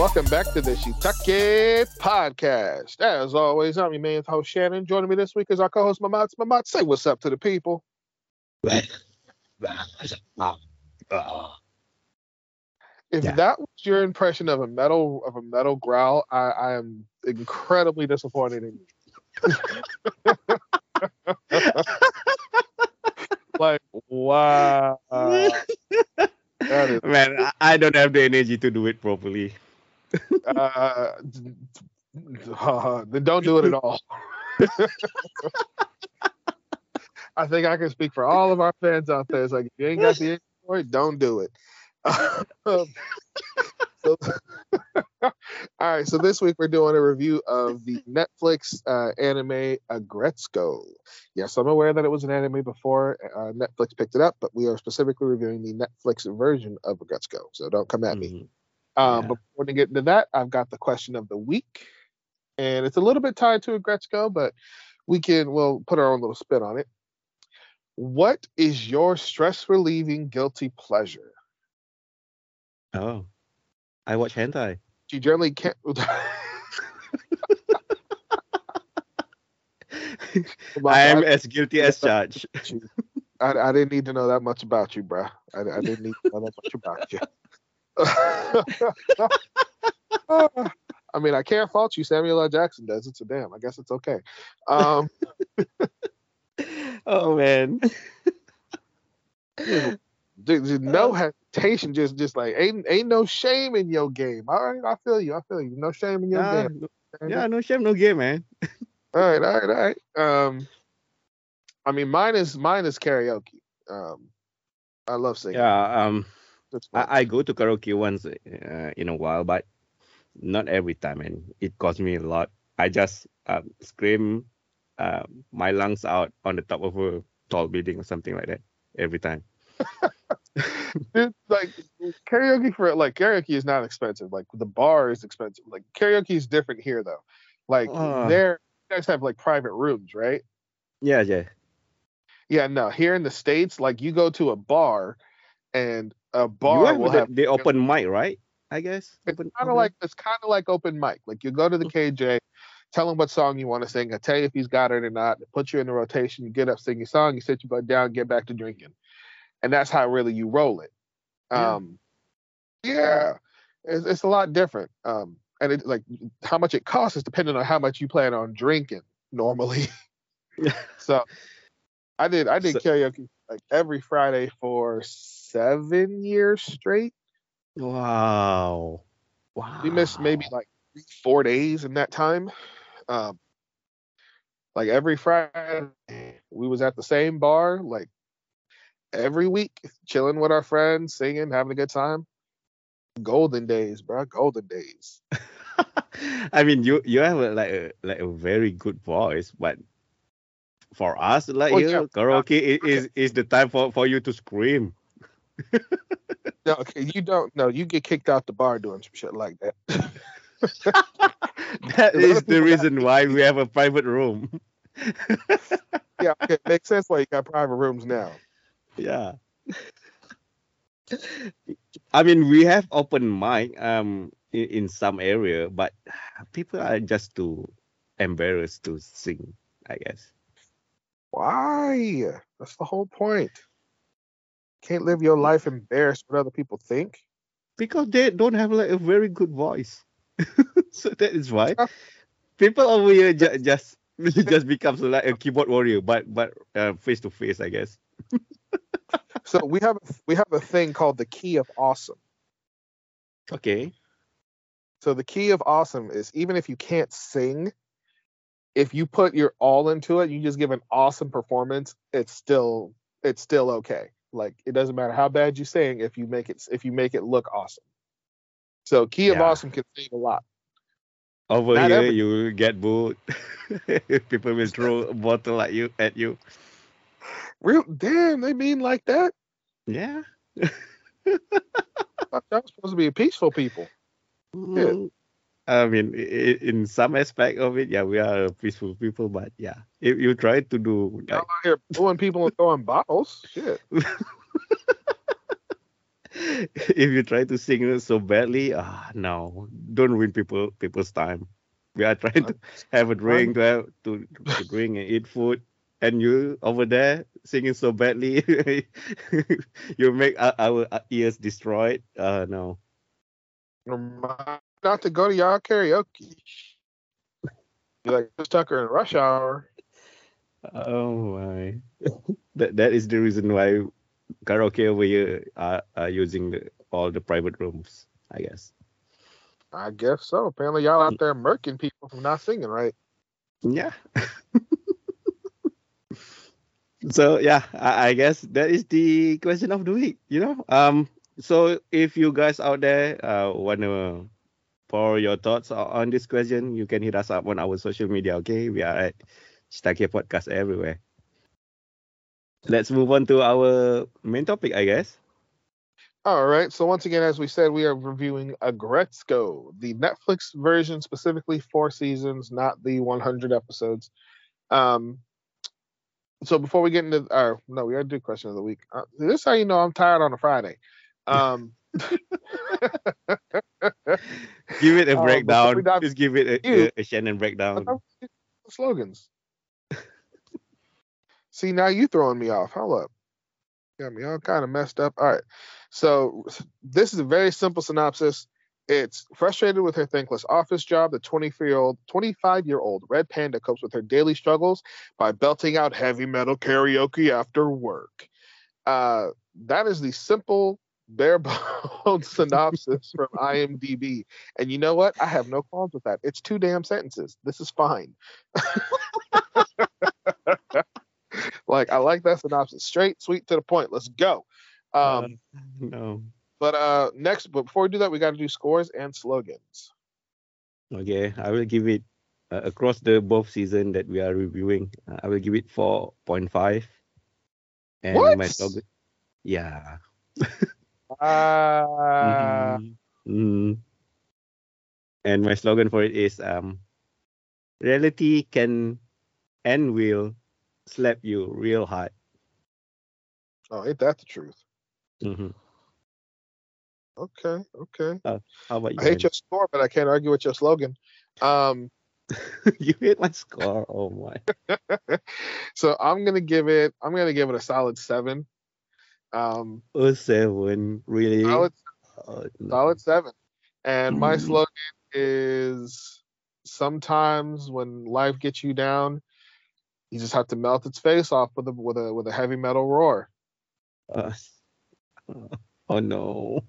up, folks, and welcome back to the Shiitake Podcast. As always, I'm your main host, Shannon. Joining me this week is our co-host, Mamat. Mamat, say what's up to the people. If Yeah. that was your impression of a metal of a metal growl, I, I am incredibly disappointed in you. like, wow. Man, I don't have the energy to do it properly. Uh, uh, then don't do it at all. I think I can speak for all of our fans out there. It's like if you ain't got the energy for it, don't do it. So- all right, so this week we're doing a review of the Netflix uh, anime Aggretsuko. Yes, I'm aware that it was an anime before uh, Netflix picked it up, but we are specifically reviewing the Netflix version of Aggretsuko. So don't come at me. Um, Yeah. But before we get into that, I've got the question of the week, and it's a little bit tied to Aggretsuko, but we can we'll put our own little spin on it. What is your stress relieving guilty pleasure? Oh, I watch hentai. You generally can't. I am as guilty as charged. I, I didn't need to know that much about you, bruh. I, I didn't need to know that much about you. I mean, I can't fault you. Samuel L. Jackson does it, so damn. I guess it's okay. Um, Oh man. dude, dude, no hesitation. Just, just like ain't, ain't no shame in your game. All right, I feel you. I feel you. No shame in your Yeah, game. no, yeah, no shame, no game, man. All right, all right, all right. Um, I mean, mine is mine is karaoke. Um, I love singing. Yeah, um. I, I go to karaoke once uh, in a while, but not every time, and it costs me a lot. I just um, scream uh, my lungs out on the top of a tall building or something like that every time. Dude, like karaoke for like karaoke is not expensive. Like the bar is expensive. Like karaoke is different here though. Like Uh. there, you guys have like private rooms, right? Yeah, yeah. Yeah, no. Here in the states, like you go to a bar, and a bar will the, have the open mic, right? I guess. It's kind of like it's kind of like open mic. Like you go to the KJ, tell him what song you want to sing. I tell you if he's got it or not. They put you in the rotation. You get up, sing your song. You sit your butt down, get back to drinking, and that's how really you roll it. Yeah. Um, yeah, it's, it's a lot different. Um, and it like how much it costs is dependent on how much you plan on drinking normally. so, I did I did So- karaoke like every Friday for seven years straight. Wow. Wow. We missed maybe like three, four days in that time. Um, like every Friday, we was at the same bar, like every week, chilling with our friends, singing, having a good time. Golden days, bro. Golden days. I mean, you you have a, like a like a very good voice, but for us, like Oh, you, yeah. karaoke i- is is the time for for you to scream. No, okay, you don't know. You get kicked out the bar doing some shit like that. that is the reason why we have a private room. yeah, okay, makes sense why you got private rooms now. Yeah. I mean, we have open mic um in, in some area, but people are just too embarrassed to sing. I guess. Why? That's the whole point. Can't live your life embarrassed what other people think. because they don't have like a very good voice. so that is why people over here ju- just just becomes like a keyboard warrior, but but face to face, I guess. So we have we have a thing called the key of awesome. Okay. So the key of awesome is even if you can't sing, if you put your all into it, you just give an awesome performance, it's still it's still okay. Like it doesn't matter how bad you sing if you make it if you make it look awesome. So key of Yeah. awesome can save a lot. Over Not here, every- you get booed. people will throw a bottle at you at you. Real damn, they mean like that. Yeah. That was supposed to be a peaceful people. Mm, I mean, in some aspect of it, yeah, we are peaceful people, but yeah, if you try to do like, out here booing people and throwing bottles. Shit. if you try to sing so badly, ah, no, don't ruin people people's time. We are trying to have a drink, to have to, to drink and eat food, and you over there singing so badly, you make our, our ears destroyed. Uh, no. Not to go to y'all karaoke. You like Tucker in Rush Hour. Oh my. that that is the reason why karaoke over here are, are using the, all the private rooms, I guess. I guess so. Apparently, y'all out there murking people from not singing right. Yeah. so yeah, I, I, guess that is the question of the week. You know, um, so if you guys out there uh wanna pour your thoughts on this question, you can hit us up on our social media. Okay, we are at Stake Podcast everywhere. Let's move on to our main topic, I guess. All right. So once again, as we said, we are reviewing Aggretsuko, the Netflix version, specifically four seasons, not the 100 episodes. Um, so before we get into, our no, we gotta do question of the week. Uh, this is how you know I'm tired on a Friday. Um, give it a um, breakdown. Um, Just give it a, a, a Shannon breakdown. Slogans. See, now you throwing me off. Hold up. Got me all kind of messed up. All right. So this is a very simple synopsis. It's frustrated with her thankless office job. The 24-year-old, 25-year-old Red Panda copes with her daily struggles by belting out heavy metal karaoke after work. Uh, that is the simple, bare bones synopsis from IMDb. And you know what? I have no qualms with that. It's two damn sentences. This is fine. like I like that synopsis. Straight, sweet, to the point. Let's go. Um, uh, no. But uh, next, but before we do that, we got to do scores and slogans. Okay, I will give it uh, across the both season that we are reviewing. Uh, I will give it four point five. And what? my slogan, yeah. uh... mm-hmm. Mm-hmm. And my slogan for it is um, reality can and will slap you real hard. Oh, ain't that the truth? Mm-hmm. Okay, okay. Uh, how about you? I hate your score, but I can't argue with your slogan. Um, you hit my score. Oh my. so I'm gonna give it. I'm gonna give it a solid seven. Um, a seven, really? Solid, oh, no. solid seven. And my mm. slogan is: sometimes when life gets you down, you just have to melt its face off with a with a with a heavy metal roar. Uh, oh no.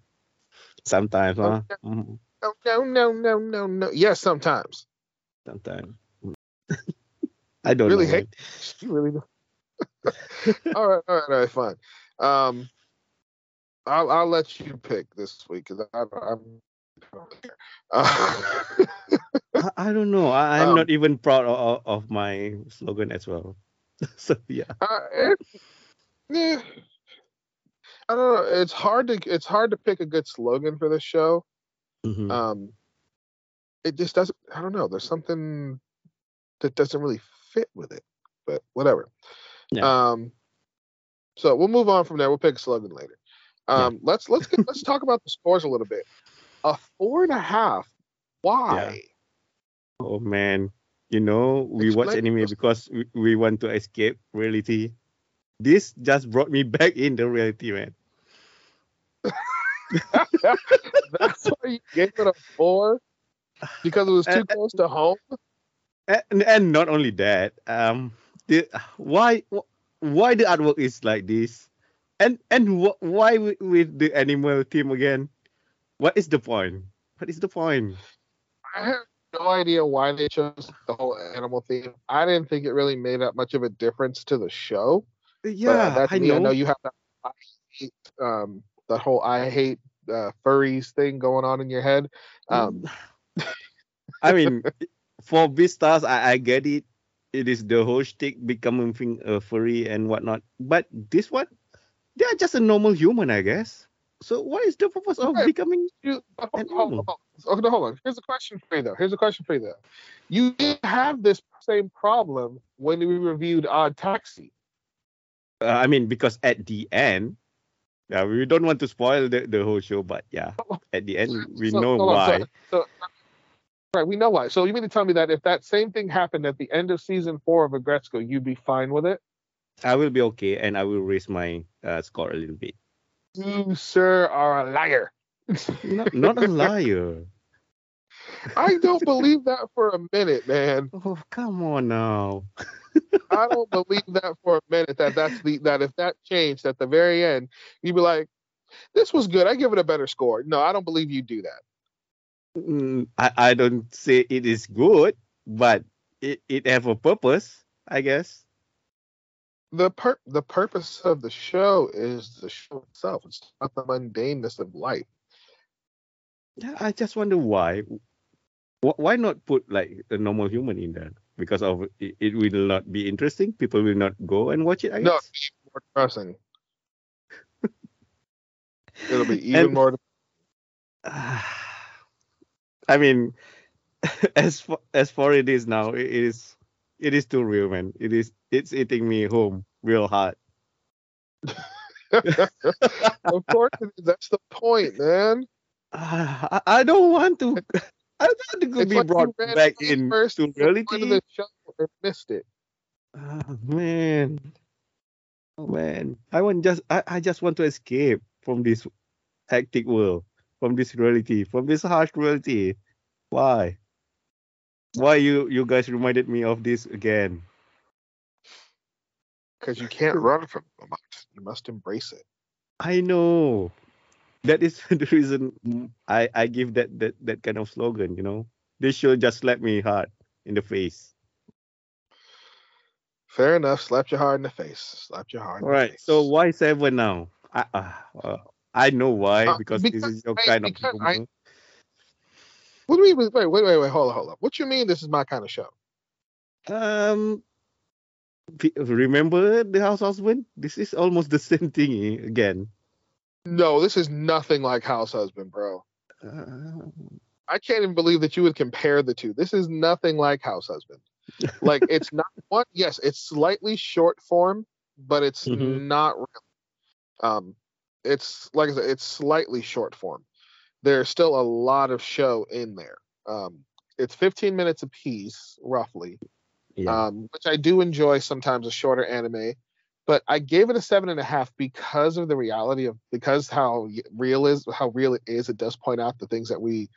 Sometimes, huh? Mm-hmm. Oh, no, no, no, no, no. Yes, sometimes. Sometimes. I don't really know. hate. You really don't. all right, all right, all right, fine. Um, I'll I'll let you pick this week because I, I'm uh, I, I, don't know. I, am um, not even proud of, of, my slogan as well. so yeah. Uh, it, yeah. I don't know. It's hard to it's hard to pick a good slogan for this show. Mm-hmm. Um, it just doesn't. I don't know. There's something that doesn't really fit with it, but whatever. Yeah. Um, so we'll move on from there. We'll pick a slogan later. Um, let's let's get, let's talk about the scores a little bit. A four and a half. Why? Yeah. Oh man, you know we Explain watch anime because we, we want to escape reality. This just brought me back in the reality, man. That's why you gave it a four because it was too uh, close to home. And, and not only that, um, the, why why the artwork is like this, and and wh- why with, with the animal team again? What is the point? What is the point? I have no idea why they chose the whole animal theme. I didn't think it really made that much of a difference to the show. Yeah, that's I me. Know. I know you have that. I hate um, the whole I hate uh, furries thing going on in your head. Um, I mean, for Beastars, I, I get it. It is the whole stick becoming a furry and whatnot. But this one, they are just a normal human, I guess. So what is the purpose of okay. becoming you, hold, an hold, hold, hold, hold on. Here's a question for you though. Here's a question for you though. You didn't have this same problem when we reviewed Odd Taxi. Uh, I mean, because at the end, Yeah, we don't want to spoil the, the whole show, but yeah, at the end we So- know hold on, why. So, so, right, we know why. So you mean to tell me that if that same thing happened at the end of season four of Aggretsuko, you'd be fine with it? I will be okay, and I will raise my uh, score a little bit. You, sir, are a liar. Not, not a liar. I don't believe that for a minute, man. Oh, come on now. I don't believe that for a minute. That that's the that if that changed at the very end, you'd be like, "This was good. I give it a better score." No, I don't believe you do that. Mm, I, I don't say it is good, but it, it have a purpose, I guess. the pur- the purpose of the show is the show itself. It's not the mundaneness of life. Yeah, I just wonder why. Why not put like a normal human in there? Because of it, it will not be interesting. People will not go and watch it. I No, guess. it's more depressing. It'll be even And- more. I mean, as for, as for it is now, it is it is too real, man. It is it's eating me home real hard. of course, that's the point, man. Ah, I, I don't want to. I don't want to go It's be like brought back in first to reality. the show and missed it. Ah, man, oh man, I want just I, I just want to escape from this hectic world, from this reality, from this harsh reality. Why? Why you you guys reminded me of this again? Because you can't run from moment. You must embrace it. I know. That is the reason I I give that that that kind of slogan. You know, this should just slap me hard in the face. Fair enough. Slapped your hard in the face. Slapped your hard. All the right. So why seven now? I uh, uh, I know why Uh, because, this is your I- kind of I- What do you mean? Wait, wait, wait, wait. Hold on, hold on. What you mean? This is my kind of show? Um, remember the house husband? This is almost the same thing eh, again. No, this is nothing like House Husband, bro. Uh, I can't even believe that you would compare the two. This is nothing like House Husband. Like it's not one. Yes, it's slightly short form, but it's Mhm. not really. Um, it's like I said, it's slightly short form. There's still a lot of show in there. Um, it's 15 minutes apiece, roughly. yeah. um, which I do enjoy sometimes a shorter anime. But I gave it a seven and a half because of the reality of because how real is how real it is. It does point out the things that we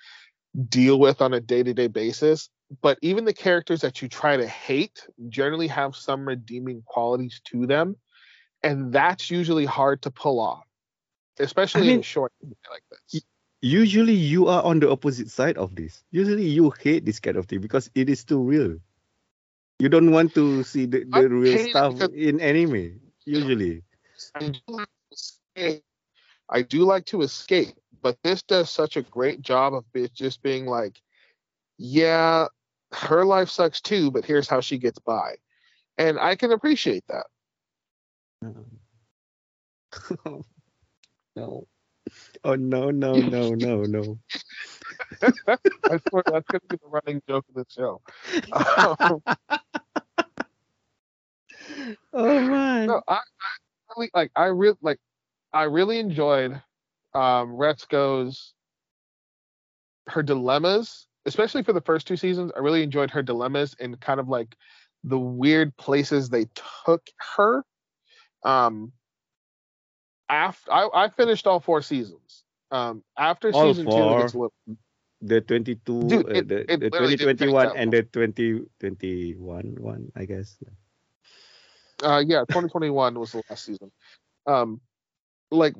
deal with on a day to day basis. But even the characters that you try to hate generally have some redeeming qualities to them, and that's usually hard to pull off, especially in mean- a short like this. Usually you are on the opposite side of this. Usually you hate this kind of thing because it is too real. You don't want to see the, the real stuff in anime. Usually. I do like to escape. I do like to escape, but this does such a great job of it just being like, yeah, her life sucks too, but here's how she gets by. And I can appreciate that. Oh no. Oh no no no no no. I swear that's going to be the running joke of the show. Um, Oh man. no, I, I really like. I really like. I really enjoyed um, Retsuko's her dilemmas, especially for the first two seasons. I really enjoyed her dilemmas and kind of like the weird places they took her. Um, after I, I finished all four seasons. Um, after All season two, it gets a little, the 22 Dude, uh, the, the literally didn't take 2021 and the 2021 one i guess uh, yeah, 2021 was the last season. Um, like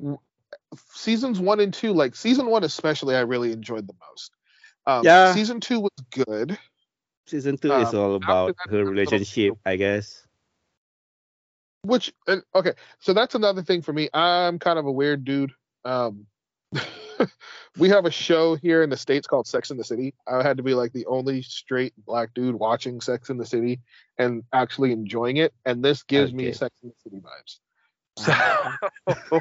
seasons one and two, like season one especially, I really enjoyed the most. Um, Yeah. Season two was good. season 2 is Um, all about her it's relationship i guess Which and okay, so that's another thing for me. I'm kind of a weird dude. Um, we have a show here in the states called Sex in the City. I had to be like the only straight black dude watching Sex in the City and actually enjoying it, and this gives me Sex in the City vibes. So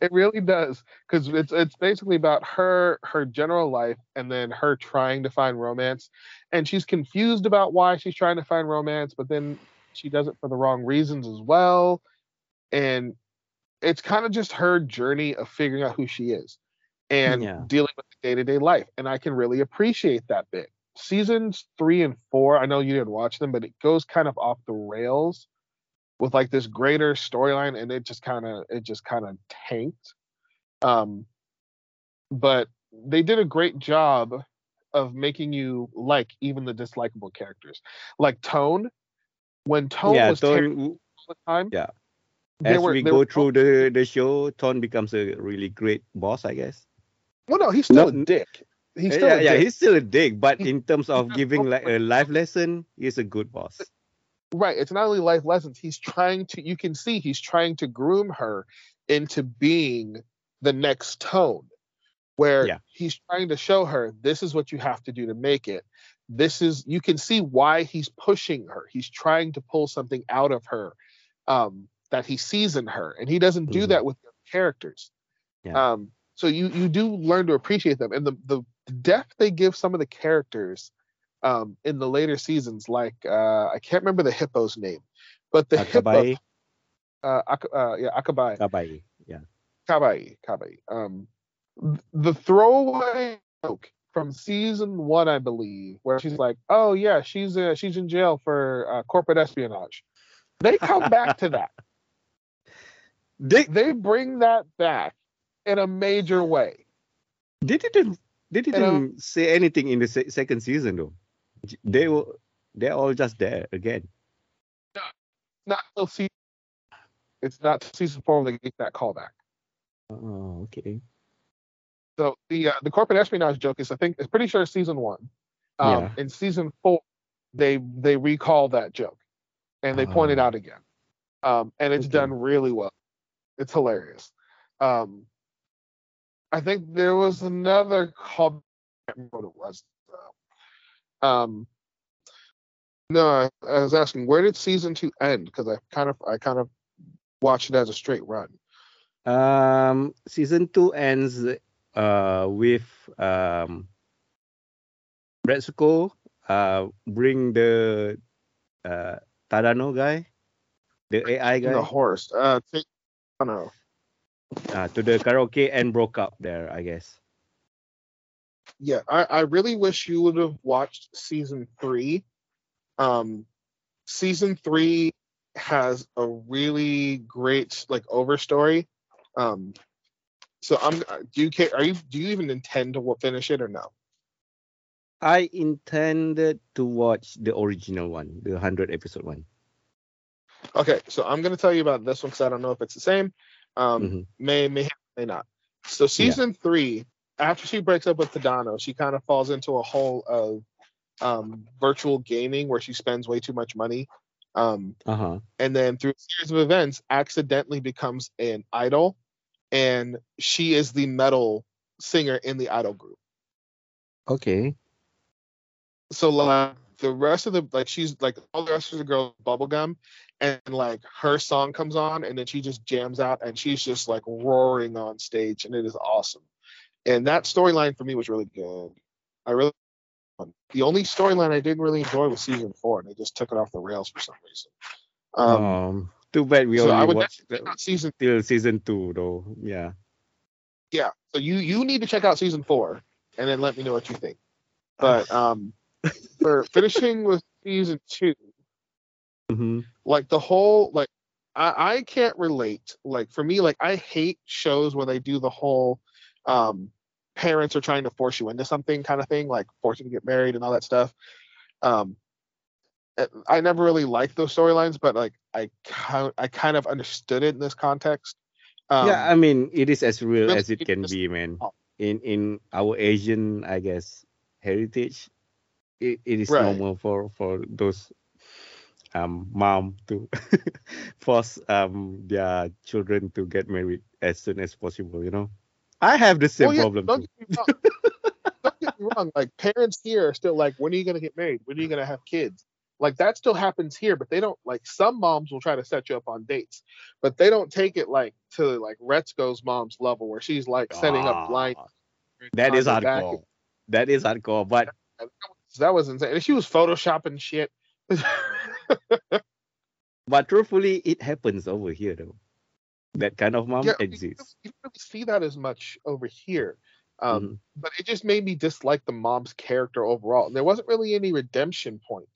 it really does because it's it's basically about her her general life and then her trying to find romance and she's confused about why she's trying to find romance but then she does it for the wrong reasons as well. And it's kind of just her journey of figuring out who she is and Yeah. dealing with the day-to-day life. And i can really appreciate that bit. Seasons three and four i know you didn't watch them but it goes kind of off the rails with like this greater storyline and it just kind of it just kind of tanked. Um but they did a great job of making you like even the dislikable characters. Like tone when tone yeah, was terrible Tone, all the time Yeah. they as were- we go were- through the, the show, Tone becomes a really great boss, I guess. well no he's still No, a dick he's Yeah, still yeah, a yeah, dick. he's still a dick, but He- in terms of giving like a life lesson, he's a good boss. right it's not only life lessons he's trying to you can see he's trying to groom her into being the next tone where Yeah. he's trying to show her this is what you have to do to make it this is you can see why he's pushing her he's trying to pull something out of her um that he sees in her and he doesn't do Mhm. that with the characters Yeah. um so you you do learn to appreciate them and the the depth they give some of the characters um in the later seasons like uh i can't remember the hippo's name but the hippo Akabai, uh, Ak- uh yeah akabai Akabai, yeah. kabai kabai um the throwaway joke from season one i believe where she's like oh yeah she's uh, she's in jail for uh, corporate espionage they come back to that They they bring that back in a major way they didn't they didn't say anything in the se- second season though. They were they're all just there again. not till season it's not season four when they get that callback Oh, okay. So the uh, the corporate espionage joke is I think it's pretty sure season one. Um, Yeah. In season four, they they recall that joke, and they point it Ah. out again, um, and it's Okay. done really well. It's hilarious. Um, I think there was another call. I can't remember what it was. though. Um, no, I, I was asking where did season two end because I kind of I kind of watched it as a straight run. Um, season two ends uh with um Retsuko uh bring the uh Tadano guy, the AI guy, The horse. Uh, take, I don't know. uh, to the karaoke and broke up there, I guess. yeah I, I really wish you would have watched season three um season three has a really great like overstory um so i'm do you care are you do you even intend to finish it or no I intended to watch the original one, the hundred episode one. okay so i'm going to tell you about this one because i don't know if it's the same um Mhm. may may may not so season three after she breaks up with Tadano, she kind of falls into a hole of um virtual gaming where she spends way too much money um Uh huh. and then through a series of events accidentally becomes an idol and she is the metal singer in the idol group. Okay. so like the rest of the like she's like all the rest of the girls bubblegum and like her song comes on and then she just jams out and she's just like roaring on stage and it is awesome. And that storyline for me was really good. I really the only storyline i didn't really enjoy was season four and they just took it off the rails for some reason. Um, Um, too bad we so i only would watched the- out season till season two though. Yeah. yeah. So you you need to check out season four and then let me know what you think. But um for finishing with season two hmm like the whole like I, I can't relate. Like for me like i hate shows where they do the whole um parents are trying to force you into something kind of thing like force you to get married and all that stuff. Um i never really liked those storylines but like i kind i kind of understood it in this context um, yeah, I mean, it is as real as it can be, man. In in our Asian, I guess, heritage, it, it is Right. normal for for those um mom to force um their children to get married as soon as possible. You know, I have the same Well, yeah, problem don't get me wrong. don't get me wrong. Like parents here are still like, when are you gonna get married? When are you gonna have kids? Like that still happens here, but they don't like some moms will try to set you up on dates, but they don't take it like to like Retsuko's mom's level where she's like setting up blind. Ah, That is behind her back. hardcore. That is hardcore. But That was insane. And she was photoshopping shit. but truthfully, it happens over here though. that kind of mom yeah, exists. you don't really see that as much over here. Um, Mhm. But it just made me dislike the mom's character overall. And there wasn't really any redemption point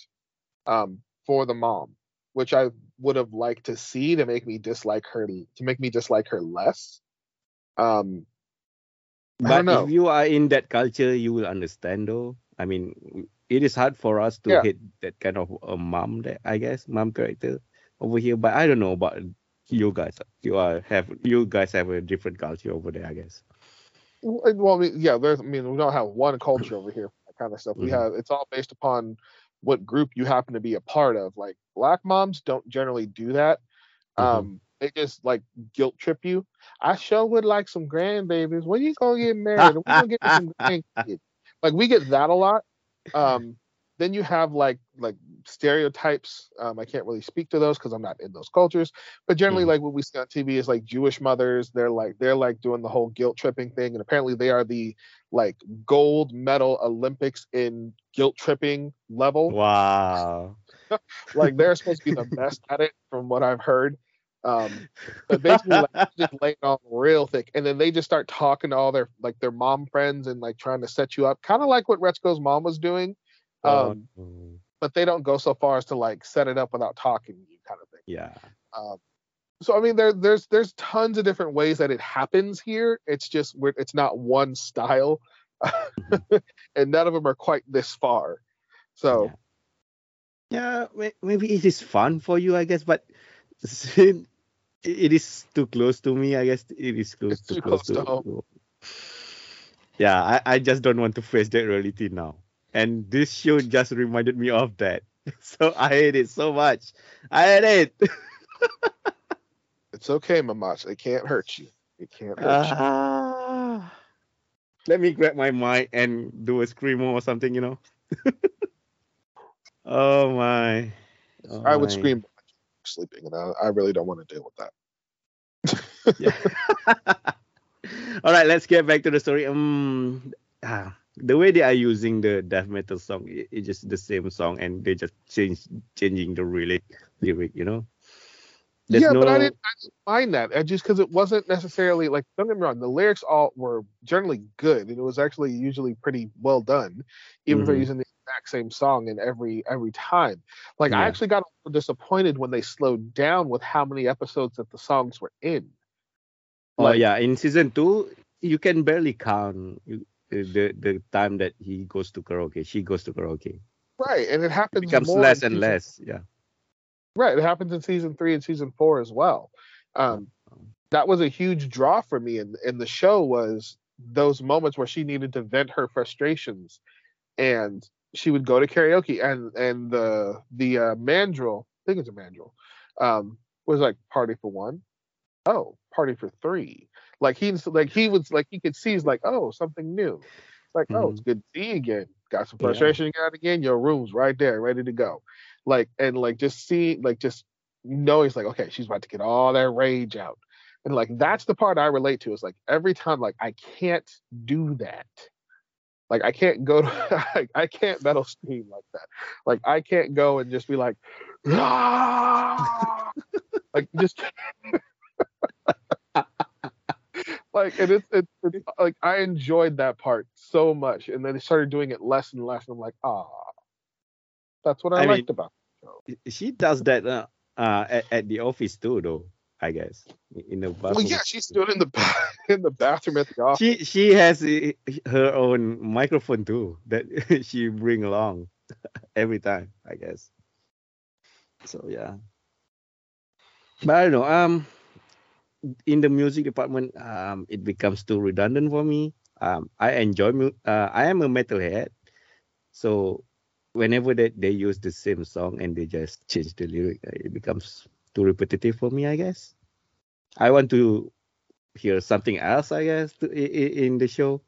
um, for the mom, which I would have liked to see to make me dislike her to make me dislike her less. Um, I But don't know. if you are in that culture, you will understand though. I mean, it is hard for us to Yeah. hate that kind of a mom that I guess mom character over here. But I don't know about you guys. You are have you guys have a different culture over there, I guess. Well, I mean, yeah, there's. I mean, we don't have one culture over here, that kind of stuff. We Mhm. have. It's all based upon what group you happen to be a part of. Like black moms don't generally do that. Mhm. Um, they just like guilt trip you. I sure would like some grandbabies. When you gonna get married? When gonna get some grandkids? Like we get that a lot. Um, then you have like like stereotypes. Um, I can't really speak to those because I'm not in those cultures. But generally, Mhm. like what we see on TV is like Jewish mothers. They're like they're like doing the whole guilt tripping thing, and apparently they are the like gold medal Olympics in guilt tripping level. Wow. Like they're supposed to be the best at it, from what I've heard. Um, but basically, like, just laying on real thick, and then they just start talking to all their like their mom friends and like trying to set you up, kind of like what Retsuko's mom was doing. Um, Oh, but they don't go so far as to like set it up without talking to you, kind of thing. yeah. Um, so I mean, there there's there's tons of different ways that it happens here. It's just we're, it's not one style, and none of them are quite this far. So Yeah, may- maybe it is fun for you, I guess, but it is too close to me. I guess it is close too too close, close to to home. Yeah, I, I just don't want to face that reality now. And this show just reminded me of that. So I hate it so much. I hate it. it's okay, Mamach. It can't hurt you. It can't hurt you. Ah. let me grab my mic and do a screamo or something, you know. oh my. Oh I would my. scream sleeping, and I, I really don't want to deal with that. Yeah. All right, let's get back to the story. Um, ah, the way they are using the death metal song, it, it's just the same song, and they just change changing the lyric, lyric, you know. There's yeah, but I didn't, I didn't mind that. I just because it wasn't necessarily like don't get me wrong, the lyrics all were generally good, and it was actually usually pretty well done, even if they're Mhm. using the exact same song in every every time. Like I actually got a little disappointed when they slowed down with how many episodes that the songs were in. Oh yeah, in season two, you can barely count you- the the time that he goes to karaoke. She goes to karaoke. Right, and it It happens becomes more less and season- less. Yeah. Right, it happens in season three and season four as well. Um, that was a huge draw for me in in the show was those moments where she needed to vent her frustrations, and she would go to karaoke and and the the uh, mandrill, I think it's a mandrill, um, was like party for one, oh party for three. Like he's like he was like he could see he's like oh something new, like oh it's good to see you again. Got some Yeah. frustration again again. Your room's right there, ready to go. Like and like just see like just know he's like okay she's about to get all that rage out and like that's the part i relate to is like every time like i can't do that like i can't go to I, I can't metal scream like that like i can't go and just be like "Ah!" like just like and it's, it's it's like i enjoyed that part so much and then they started doing it less and less and i'm like ah that's what i, I mean, liked about She does that uh, uh at, at the office too, though. I guess in the bathroom. well yeah she stood in the ba- in the bathroom at the office she she has uh, her own microphone too that she bring along every time i guess so yeah but i don't know um in the music department um it becomes too redundant for me. Um i enjoy uh, i am a metalhead. So whenever that they use the same song and they just change the lyric uh, it becomes too repetitive for me i guess. I want to hear something else i guess to, i- i- in the show.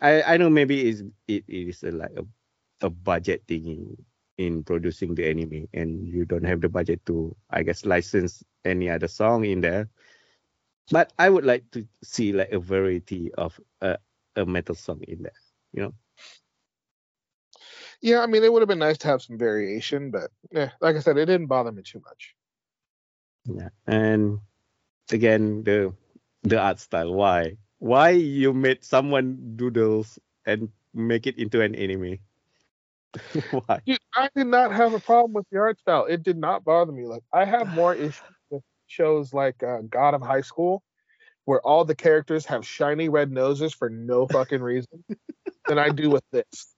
I i know maybe it's, it, it is a, like a, a budget thing in, in producing the anime and you don't have the budget to i guess license any other song in there but i would like to see like a variety of a, a metal song in there you know Yeah, I mean, it would have been nice to have some variation, but yeah, like I said, it didn't bother me too much. yeah and again the the art style. Why? Why you made someone doodles and make it into an anime? Why? Dude, I did not have a problem with the art style. It did not bother me. Like I have more issues shows like uh, God of High School, where all the characters have shiny red noses for no fucking reason, than I do with this.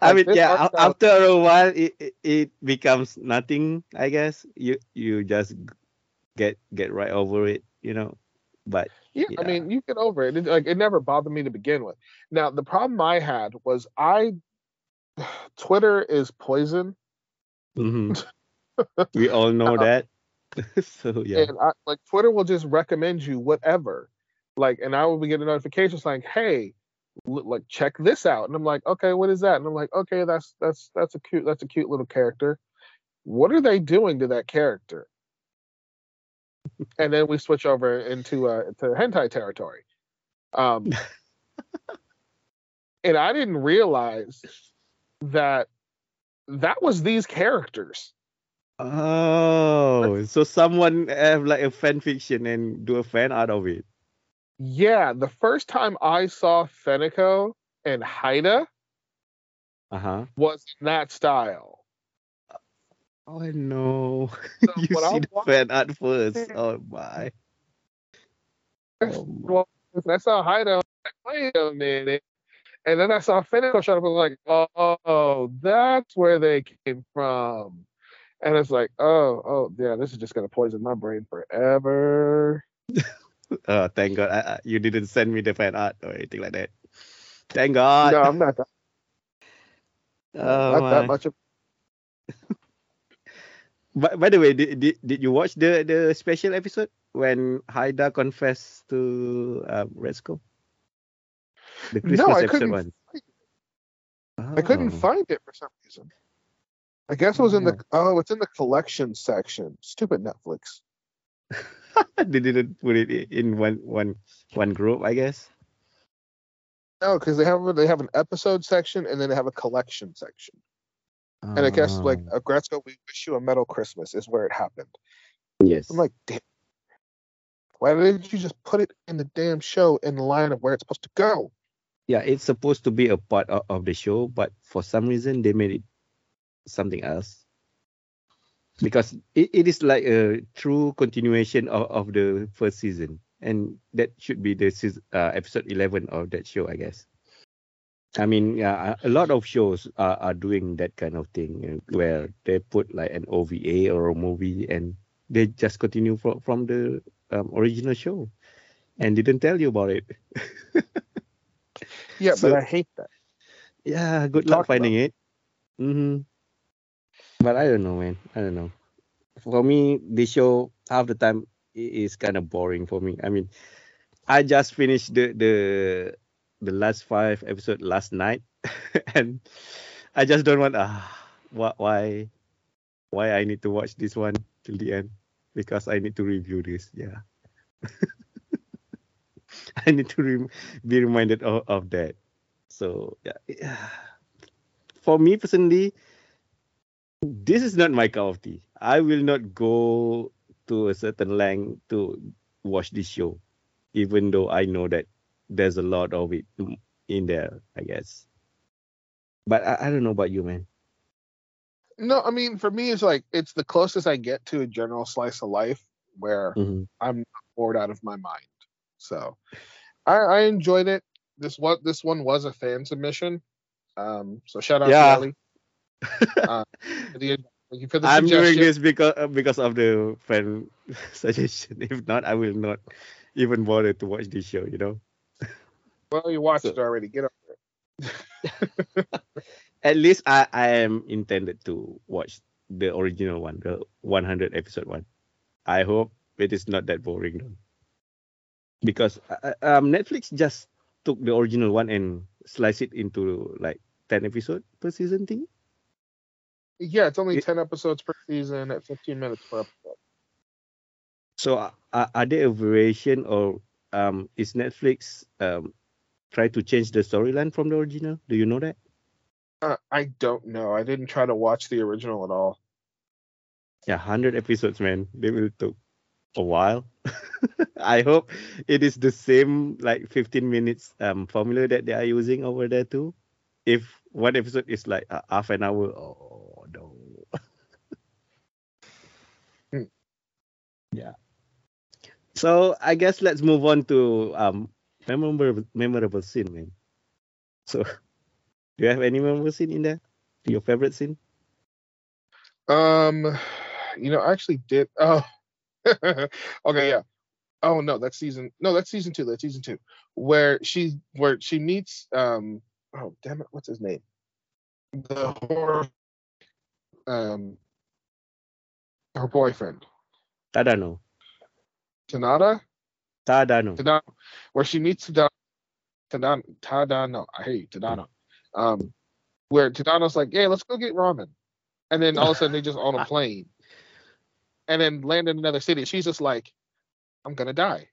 I Like, mean, yeah. art a- style- After a while, it, it it becomes nothing. I guess you you just get get right over it, you know. But Yeah, I mean, you get over it. it. Like it never bothered me to begin with. Now, the problem I had was I Twitter is poison, mhm. we all know that. so yeah. and I, like Twitter will just recommend you whatever. Like, and I will be getting notifications like, "Hey, l- like check this out," and I'm like, "Okay, what is that?" And I'm like, "Okay, that's that's that's a cute that's a cute little character. What are they doing to that character?" and then we switch over into uh to hentai territory. Um, and I didn't realize that that was these characters. Oh, so someone have like a fan fiction and do a fan out of it. Yeah, the first time I saw Fenneko and Haida Uh huh. was in that style. Oh no. So you when I see the fan art first. Oh my. Oh, my. I saw Haida, like, wait a minute. And then I saw Fenneko show up and was like, oh, that's where they came from. And it's like, oh, oh, yeah, this is just gonna poison my brain forever. Oh, thank God. I, I, you didn't send me the fan art or anything like that. Thank God. no, I'm not that, oh, not that my. much of By, by the way, did, did did you watch the the special episode when Haida confessed to um, Retsuko? The Christmas No, I episode couldn't one. I couldn't Oh. find it for some reason. I guess it was in the oh, oh, it's in the collection section. Stupid Netflix. they didn't put it in one one one group, I guess. No, because they have they have an episode section and then they have a collection section. And I guess like Oh, Aggretsuko, we wish you a metal Christmas is where it happened. yes. I'm like, damn. Why didn't you just put it in the damn show in the line of where it's supposed to go? yeah, it's supposed to be a part of, of the show, but for some reason they made it something else. Because it, it is like a true continuation of, of the first season, and that should be the season, uh, episode eleven of that show, I guess. I mean, yeah, a lot of shows are, are doing that kind of thing where they put like an OVA or a movie and they just continue from from the um, original show and didn't tell you about it. Yeah, So- but I hate that. Yeah, good We luck about finding it. Mm-hmm. But I don't know, man. I don't know. For me, this show half the time is kind of boring for me. I mean, I just finished the the the last five episode last night, and I just don't want ah why why why I need to watch this one till the end because I need to review this. Yeah, I need to re- be reminded of, of that. So yeah. for me personally, this is not my cup of tea. I will not go to a certain length to watch this show, even though I know that there's a lot of it in there. I guess, but I, I don't know about you, man. No, I mean for me it's like it's the closest I get to a general slice of life where Mhm. I'm bored out of my mind. So I, I enjoyed it. This what this one was a fan submission. Um, so shout out Yeah. to Ellie. Uh, you I'm doing this because uh, because of the fan suggestion. If not, I will not even bother to watch this show. You know. Well, you watched So- it already. Get over it. at least I, I am intended to watch the original one, the 100 episode one. I hope it is not that boring though. Because uh, um, Netflix just took the original one and sliced it into like 10 episode per season thing. Yeah, it's only It- ten episodes per season at 15 minutes per episode. So uh, are are there a variation or um, is Netflix um, try to change the storyline from the original? Do you know that? Uh, I don't know. I didn't try to watch the original at all. Yeah, 100 episodes, man. They will took a while. I hope it is the same like 15 minutes um formula that they are using over there too. If one episode is like a half an hour, oh no. Hmm. Yeah. So I guess let's move on to um memorable memorable scene, man. So do you have any memorable scene in there? Your favorite scene? Um, you know, I actually did. Oh, okay, yeah. Oh no, that's season. No, that's season two. That's season two, where she where she meets. Um. Oh damn it! What's his name? The horror. Um. Her boyfriend, Tadano. Tanada. Tadano. Tadano, where she meets Tadano. Tadano. Tadano. I hate Tadano. Um, where Tadano's like, "Yeah, let's go get ramen," and then all of a sudden they just on a plane, and then land in another city. She's just like, "I'm gonna die.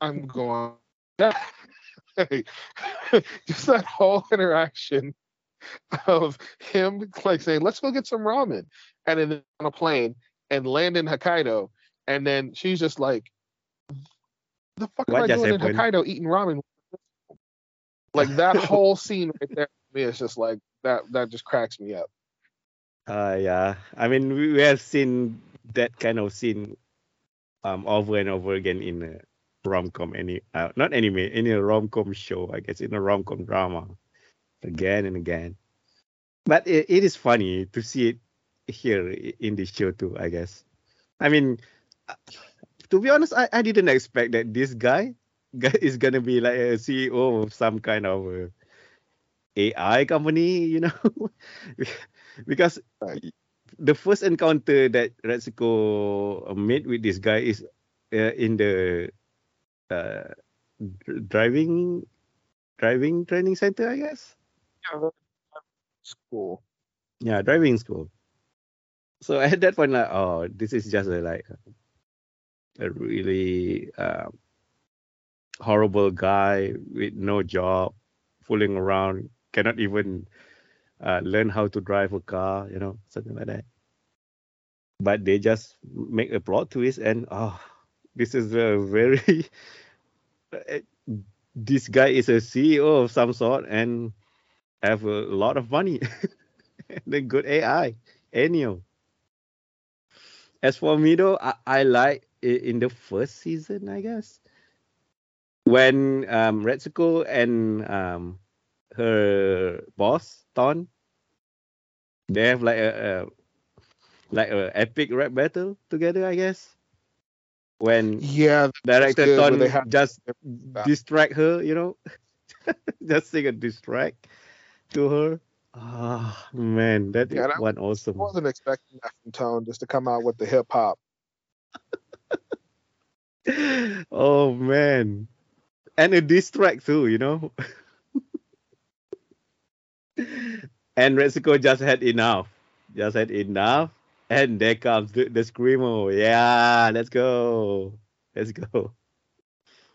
I'm going." to die." just that whole interaction of him like saying, "Let's go get some ramen," and then on a plane and land in Hokkaido, and then she's just like, "The fuck am I doing in? Hokkaido eating ramen?" Like that whole scene right there, me, is just like that. That just cracks me up. Uh, yeah. I mean, we, we have seen that kind of scene um over and over again in a rom com, any uh, not anime, in a rom com show. I guess in a rom com drama, again and again. But it, it is funny to see it here in this show too. I guess. I mean, uh, to be honest, I, I didn't expect that this guy, is gonna be like a CEO of some kind of uh, AI company, you know, because the first encounter that Retsuko made with this guy is uh, in the uh, driving driving training center, I guess. Yeah, cool. Yeah, driving school. So at that point, like, oh, this is just a, like a really um, horrible guy with no job, fooling around, cannot even uh, learn how to drive a car, you know, something like that. But they just make a plot twist, and oh, this is a very this guy is a CEO of some sort and have a lot of money. and then good AI, Enio. As for me though, I, I like in the first season, I guess, when um, Retsuko and um, her boss Ton, they have like a, a like a epic rap battle together, I guess. When Yeah, director good, Ton have- just distract her, you know, just sing a distract to her. Ah man, that is Yeah, that- one awesome. I wasn't expecting that from Ton just to come out with the hip hop. oh man, and a diss track too, you know. and Retsuko just had enough, just had enough, and there comes the, the screamo. Yeah, let's go, let's go.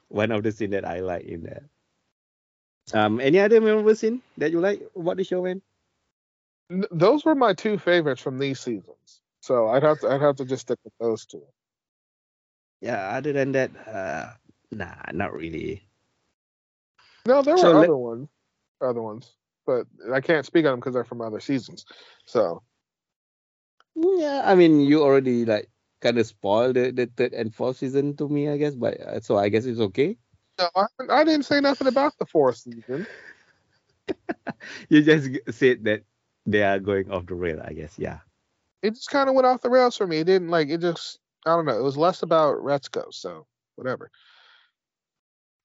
One of the scene that I like in there. Um, any other memorable scene that you like about the show, man? Those were my two favorites from these seasons. So I'd have to I'd have to just stick with those two. Yeah, other than that, uh, nah, not really. No, there were So let- other ones, other ones, but I can't speak on them because they're from other seasons. So Yeah, I mean, you already like kind of spoiled the, the third and fourth season to me, I guess. But uh, so I guess it's okay. no, I, I didn't say nothing about the fourth season. You just said that they are going off the rail, I guess. Yeah. It just kind of went off the rails for me. It didn't like it just I don't know. It was less about Retsuko, so whatever.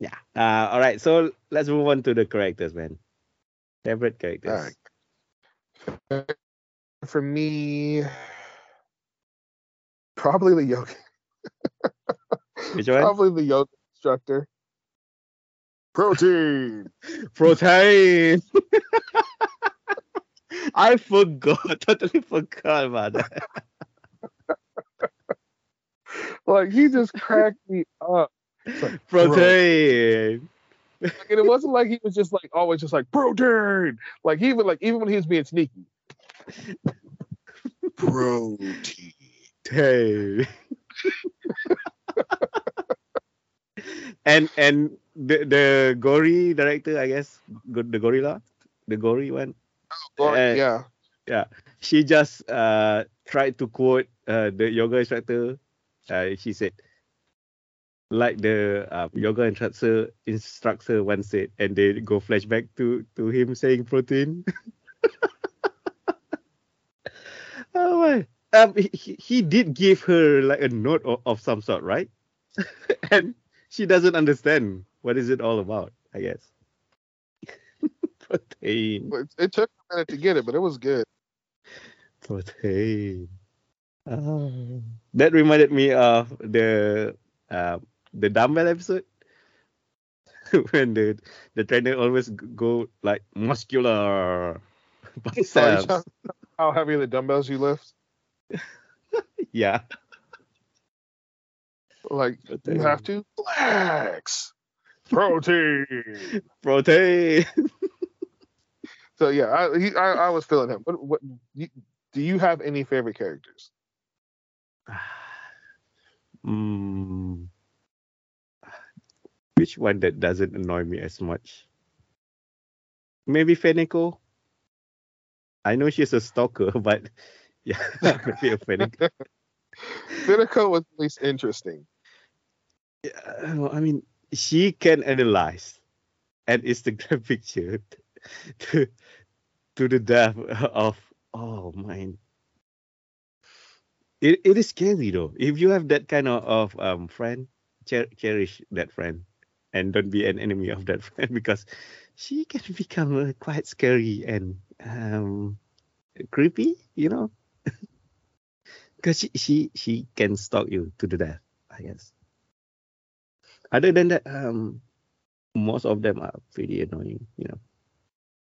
Yeah. Uh, all right. So let's move on to the characters, man. Favorite characters. right. For me, probably the yoga. Which one? Probably the yoga instructor. Protein. Protein. I forgot, totally forgot about that. like he just cracked me up. Like, protein. Like, and it wasn't like he was just like always just like protein. Like even like even when he was being sneaky. Protein. And and the the Gori director, I guess, the gorilla, the Gori one. Or- Uh, yeah. Yeah, she just uh tried to quote uh the yoga instructor. Uh, she said, like the uh, yoga instructor instructor once said, and they go flashback to to him saying protein. oh my. Um, he, he- he did give her like a note of, of some sort, right? and she doesn't understand what is it all about. I guess. protein. It, took a minute to get it, but it was good. Protein. Ah. that reminded me of the uh, the dumbbell episode when the the trainer always go like muscular biceps. Sean, how heavy are the dumbbells you lift? yeah. Like Protein. you have to flex protein. Protein. So yeah, I, he, I I was feeling him. What what you, do you have any favorite characters? mm. Which one that doesn't annoy me as much? Maybe Fenneko. I know she's a stalker, but yeah, maybe a Fenneko. Fenneko was at least interesting. Yeah, well, I mean, she can analyze an Instagram picture to to the death of oh man. It, it is scary though. If you have that kind of, of um friend, cher- cherish that friend and don't be an enemy of that friend because she can become uh, quite scary and um creepy, you know. Because she, she she can stalk you to the death, I guess other than that, um, most of them are pretty annoying. You know,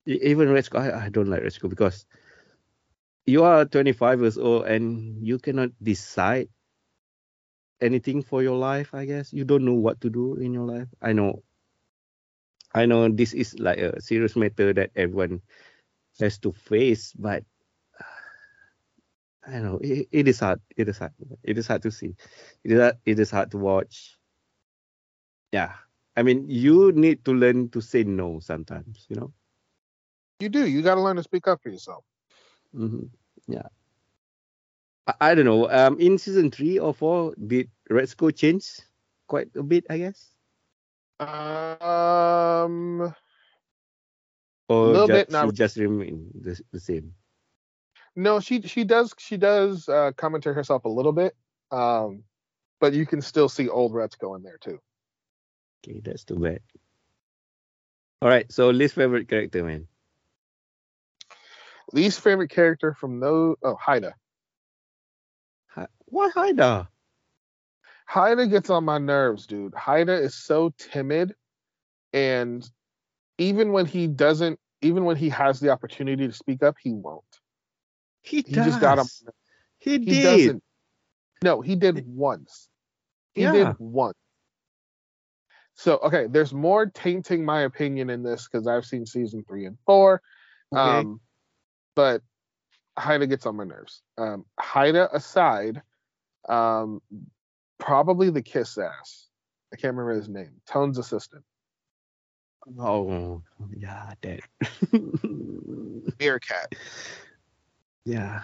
even Retsuko, I, I don't like Retsuko because you are 25 years old and you cannot decide anything for your life. I guess you don't know what to do in your life. I know, I know this is like a serious matter that everyone has to face, but I know it, it is hard. It is hard. It is hard to see. It is hard, it is hard to watch yeah i mean you need to learn to say no sometimes you know You do. You got to learn to speak up for yourself. hmm yeah I, I don't know um in season three or four did Retsuko change quite a bit i guess Um, or Little ju- bit, not- just remain the, the same no, she she does she does uh, commentary herself a little bit. Um, but you can still see old Retsuko in there too. okay that's too bad all right so least favorite character man Least favorite character from those oh Haida. Hi- why Haida? Haida gets on my nerves, dude. Haida is so timid, and even when he doesn't, even when he has the opportunity to speak up, he won't. he, He just got him. he He did doesn't. No, he did once. He Yeah. did once. So okay, there's more tainting my opinion in this because I've seen season three and four. Okay. Um, but Haida gets on my nerves. Um, Haida aside, um, probably the kiss ass. I can't remember his name. Ton's assistant. oh yeah that Meerkat. Yeah.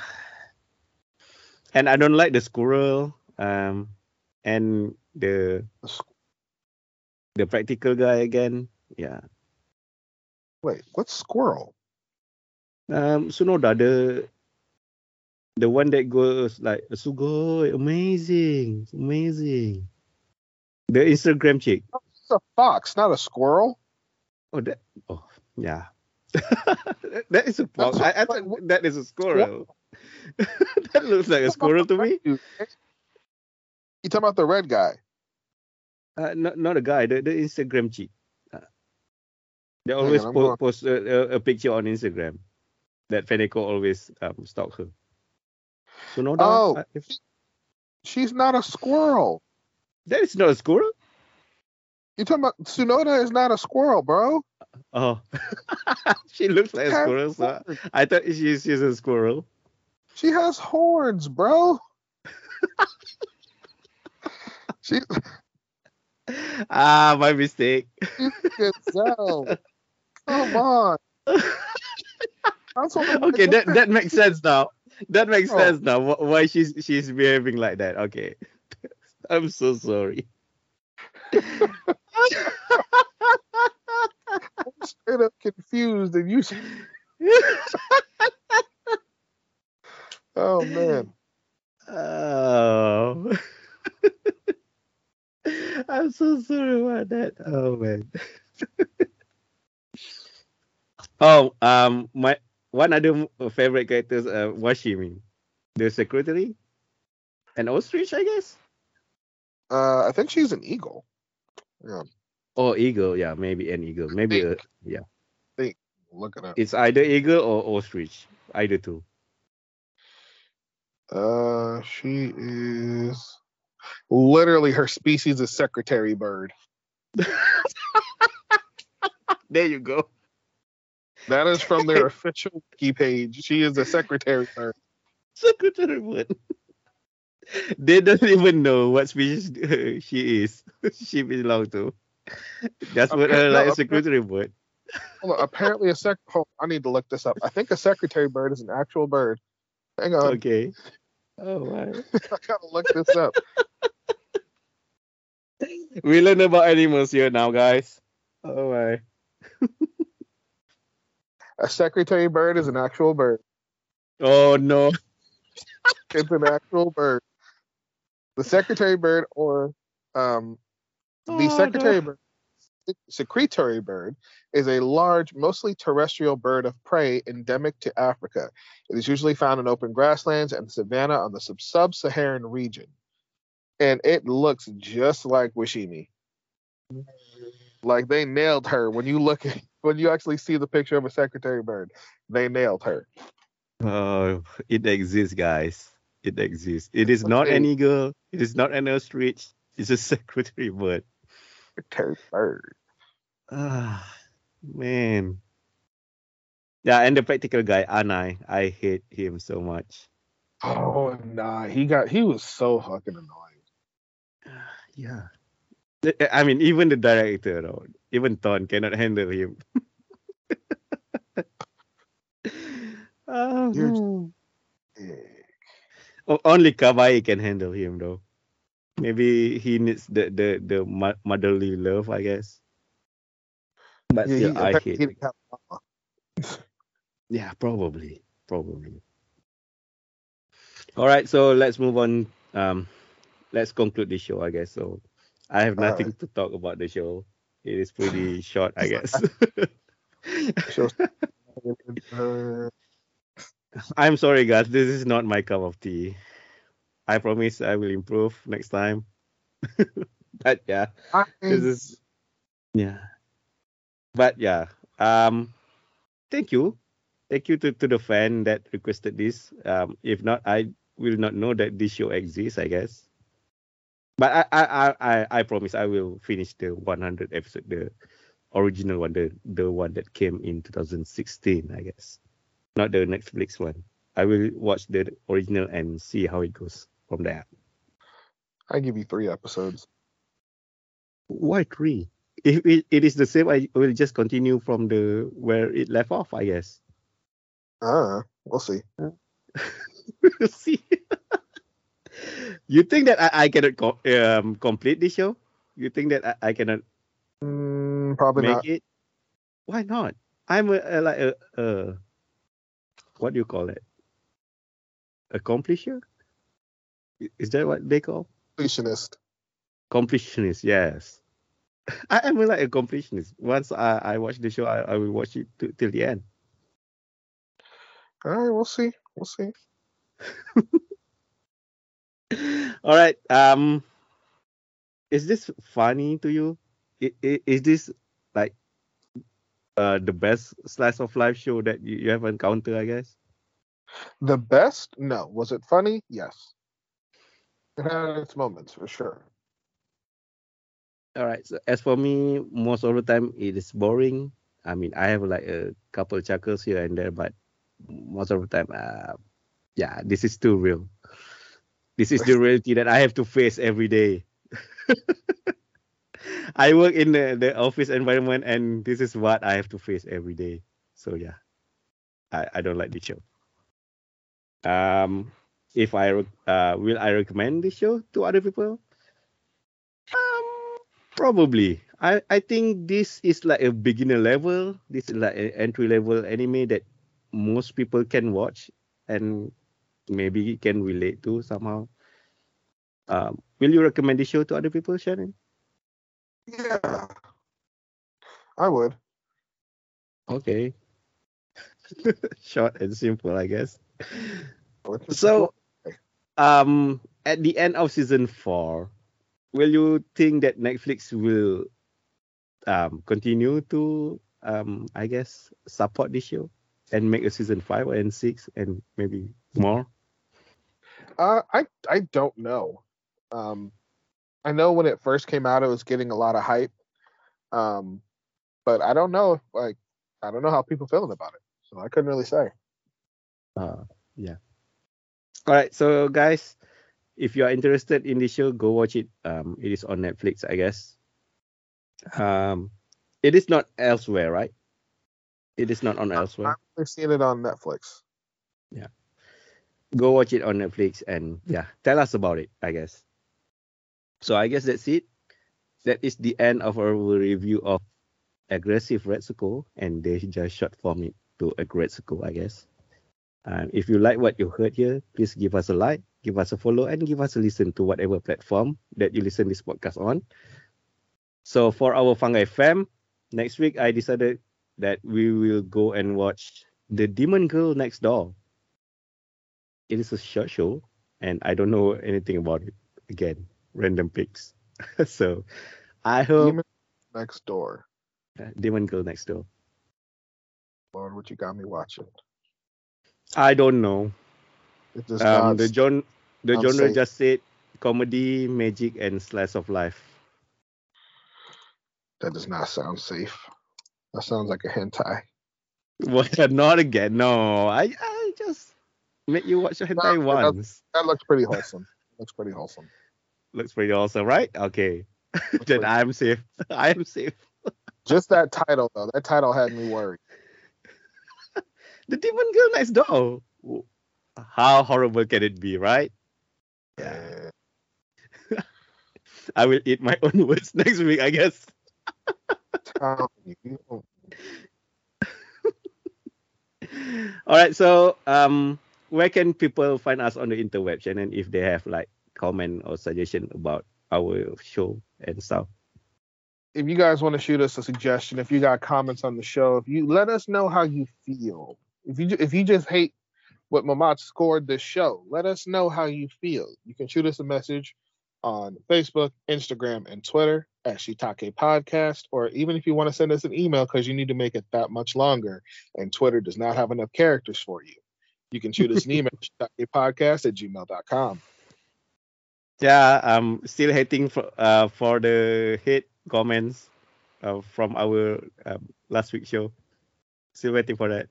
And I don't like the squirrel. Um, and the The squ- the practical guy again. Yeah. Wait, what's squirrel? Um, Tsunoda the the one that goes like Sugoi, amazing, amazing. The Instagram chick. It's a fox, not a squirrel. Oh, that. Oh, yeah. that is a fox. I, I thought that is a squirrel. that looks like a squirrel to me. You talking about the red guy? Uh, not not a guy. The the Instagram chick. Uh, they always I'm po- post a, a, a picture on Instagram. That Fenneko always um stalk her. So no, Oh. uh, if, She's not a squirrel. that is not a squirrel. You talking about Tsunoda is not a squirrel, bro. Oh, she looks like a squirrel. So. I thought she's she's a squirrel. She has horns, bro. she ah, my mistake. Gazelle. Come on. Okay, that that makes sense now. That makes Oh. sense now. Why she's she's behaving like that? Okay, I'm so sorry. I'm straight up confused and you. Oh man. oh, I'm so sorry about that. Oh man. oh, um, my one other favorite characters, uh, Washimi, the secretary, an ostrich, I guess. Uh, I think she's an eagle. Yeah, Or eagle, yeah, maybe an eagle, maybe a, yeah. look it up. It's either eagle or ostrich, either two. Uh, she is literally her species is secretary bird. There you go. That is from their official wiki page. She is a secretary bird. Secretary would. they don't even know what species uh, she is. she belongs to. That's what her like okay. secretary would. Hold on, apparently a sec. Hold, I need to look this up. I think a secretary bird is an actual bird. Hang on, Okay. Oh wow. I gotta look this up. We learn about animals here now, guys. Oh my. A secretary bird is an actual bird. Oh no. It's an actual bird. The secretary bird, or um, the Oh, secretary no. bird, secretory bird, is a large, mostly terrestrial bird of prey endemic to Africa. It is usually found in open grasslands and savanna on the sub- sub-Saharan region, and it looks just like Washimi. Like they nailed her when you look at when you actually see the picture of a secretary bird. They nailed her. Oh, it exists, guys. It exists. It is not an eagle. It is not an ostrich. It's a secretary bird. Secretary bird. Ah, man. Yeah, and the practical guy, Anai, I hate him so much. Oh nah, he got he was so fucking annoying. Yeah. I mean, even the director, though, even Ton cannot handle him. oh, You're- no. Yeah. Only Kawaii can handle him, though. Maybe he needs the the the motherly love, I guess. But Yeah, still, he- I hate. he it. didn't have- Yeah, probably, probably. All right, so let's move on. Um, let's conclude the show, I guess. So, I have All nothing to talk about the show. It is pretty short, I guess. I'm sorry, guys. This is not my cup of tea. I promise I will improve next time. but yeah, I this is yeah. But yeah, um, thank you, thank you to, to the fan that requested this. Um, if not, I will not know that this show exists. I guess. But I I I I, promise I will finish the 100 episode, the original one, the the one that came in 2016, I guess, not the Netflix one. I will watch the original and see how it goes from there. I give you three episodes. Why three? If it, it is the same, I will just continue from the where it left off, I guess. Uh, we'll see. We'll see. you think that I, I cannot co- um, complete the show? You think that I, I cannot Mm, probably make not. it? Why not? I'm a, a like a, a what do you call it? Accomplisher? Is that what they call? Completionist. Completionist, yes. I am like a completionist. Once I, I watch the show, I, I will watch it to, till the end. All right, we'll see. We'll see. All right. Um, is this funny to you? I- i- Is this like uh the best slice of life show that you, you have encountered? I guess. The best? No. Was it funny? Yes. It had its moments for sure. All right. So as for me, most of the time it is boring. I mean, I have like a couple chuckles here and there, but most of the time, uh, yeah, this is too real. This is the reality that I have to face every day. I work in the, the office environment, and this is what I have to face every day. So yeah, I, I don't like the show. Um, if I uh, will I recommend this show to other people? Um, probably. I I think this is like a beginner level. This is like an entry level anime that most people can watch and maybe can relate to somehow. Um, will you recommend the show to other people, Shannon? Yeah, I would. Okay. Short and simple, I guess. So, um, at the end of season four, will you think that Netflix will um continue to um I guess support this show and make a season five and six and maybe more? Uh, I I don't know. Um, I know when it first came out, it was getting a lot of hype. Um, but I don't know like I don't know how people feeling about it, so I couldn't really say. Uh, yeah. All right, so guys, if you are interested in this show, go watch it. Um, it is on Netflix, I guess. Um, it is not elsewhere, right? It is not on elsewhere. I've seen it on Netflix. Go watch it on Netflix and yeah, tell us about it, I guess. So I guess that's it. That is the end of our review of aggressive red circle and they just short form it to a red aggressive, I guess. Um, if you like what you heard here, please give us a like, give us a follow, and give us a listen to whatever platform that you listen this podcast on. So for our Fungi fam, next week I decided that we will go and watch The Demon Girl Next Door it is a short show and I don't know anything about it. Again, random picks. so I hope Demon Next Door. Demon Girl Next Door. Lord, what you got me watching? I don't know. It does Um, the John the genre safe. just said comedy, magic, and slice of life. that does not sound safe. That sounds like a hentai. What? Not again. No, I I just make you watch hentai doesn't. once. That looks pretty wholesome. looks pretty wholesome. Looks pretty awesome, right? Okay. Then I'm safe. I am safe. Just that title though. That title had me worried. The Demon Girl Next Door. How horrible can it be, right? Yeah. I will eat my own words next week, I guess. Telling you, you don't- All right, so um, where can people find us on the interweb, Shannon, if they have like comment or suggestion about our show and stuff? if you guys want to shoot us a suggestion, if you got comments on the show, if you let us know how you feel. If you if you just hate what Mamat scored this show, let us know how you feel. You can shoot us a message on Facebook, Instagram, and Twitter at Shitake Podcast, or even if you want to send us an email because you need to make it that much longer and Twitter does not have enough characters for you. You can shoot us an email at shitakepodcast at gmail.com. Yeah, I'm still hating for uh for the hate comments uh, from our um, last week show. Still waiting for that.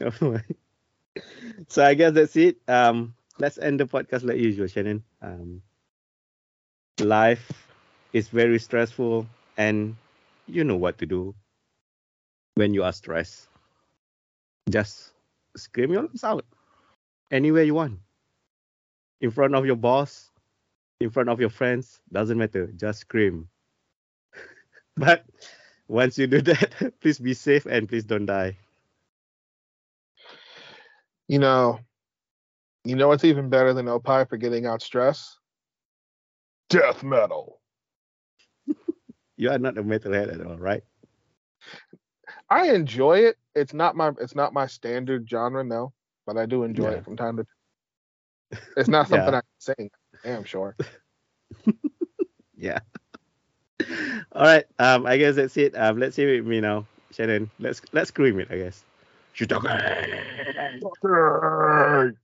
So I guess that's it. Um, let's end the podcast like usual, Shannon. Um, life is very stressful, and you know what to do when you are stressed. Just scream your lungs out anywhere you want in front of your boss, in front of your friends, doesn't matter. Just scream. but once you do that, please be safe and please don't die. You know, you know what's even better than Opie for getting out stress? Death metal. You are not a metalhead at all, right? I enjoy it. It's not my it's not my standard genre, no, but I do enjoy Yeah. it from time to time. It's not Yeah. something I can sing. Damn sure. Yeah. all right. Um, I guess that's it. Um, let's hear it me now, Shannon. Let's let's scream it. I guess. Shitake. Fucker.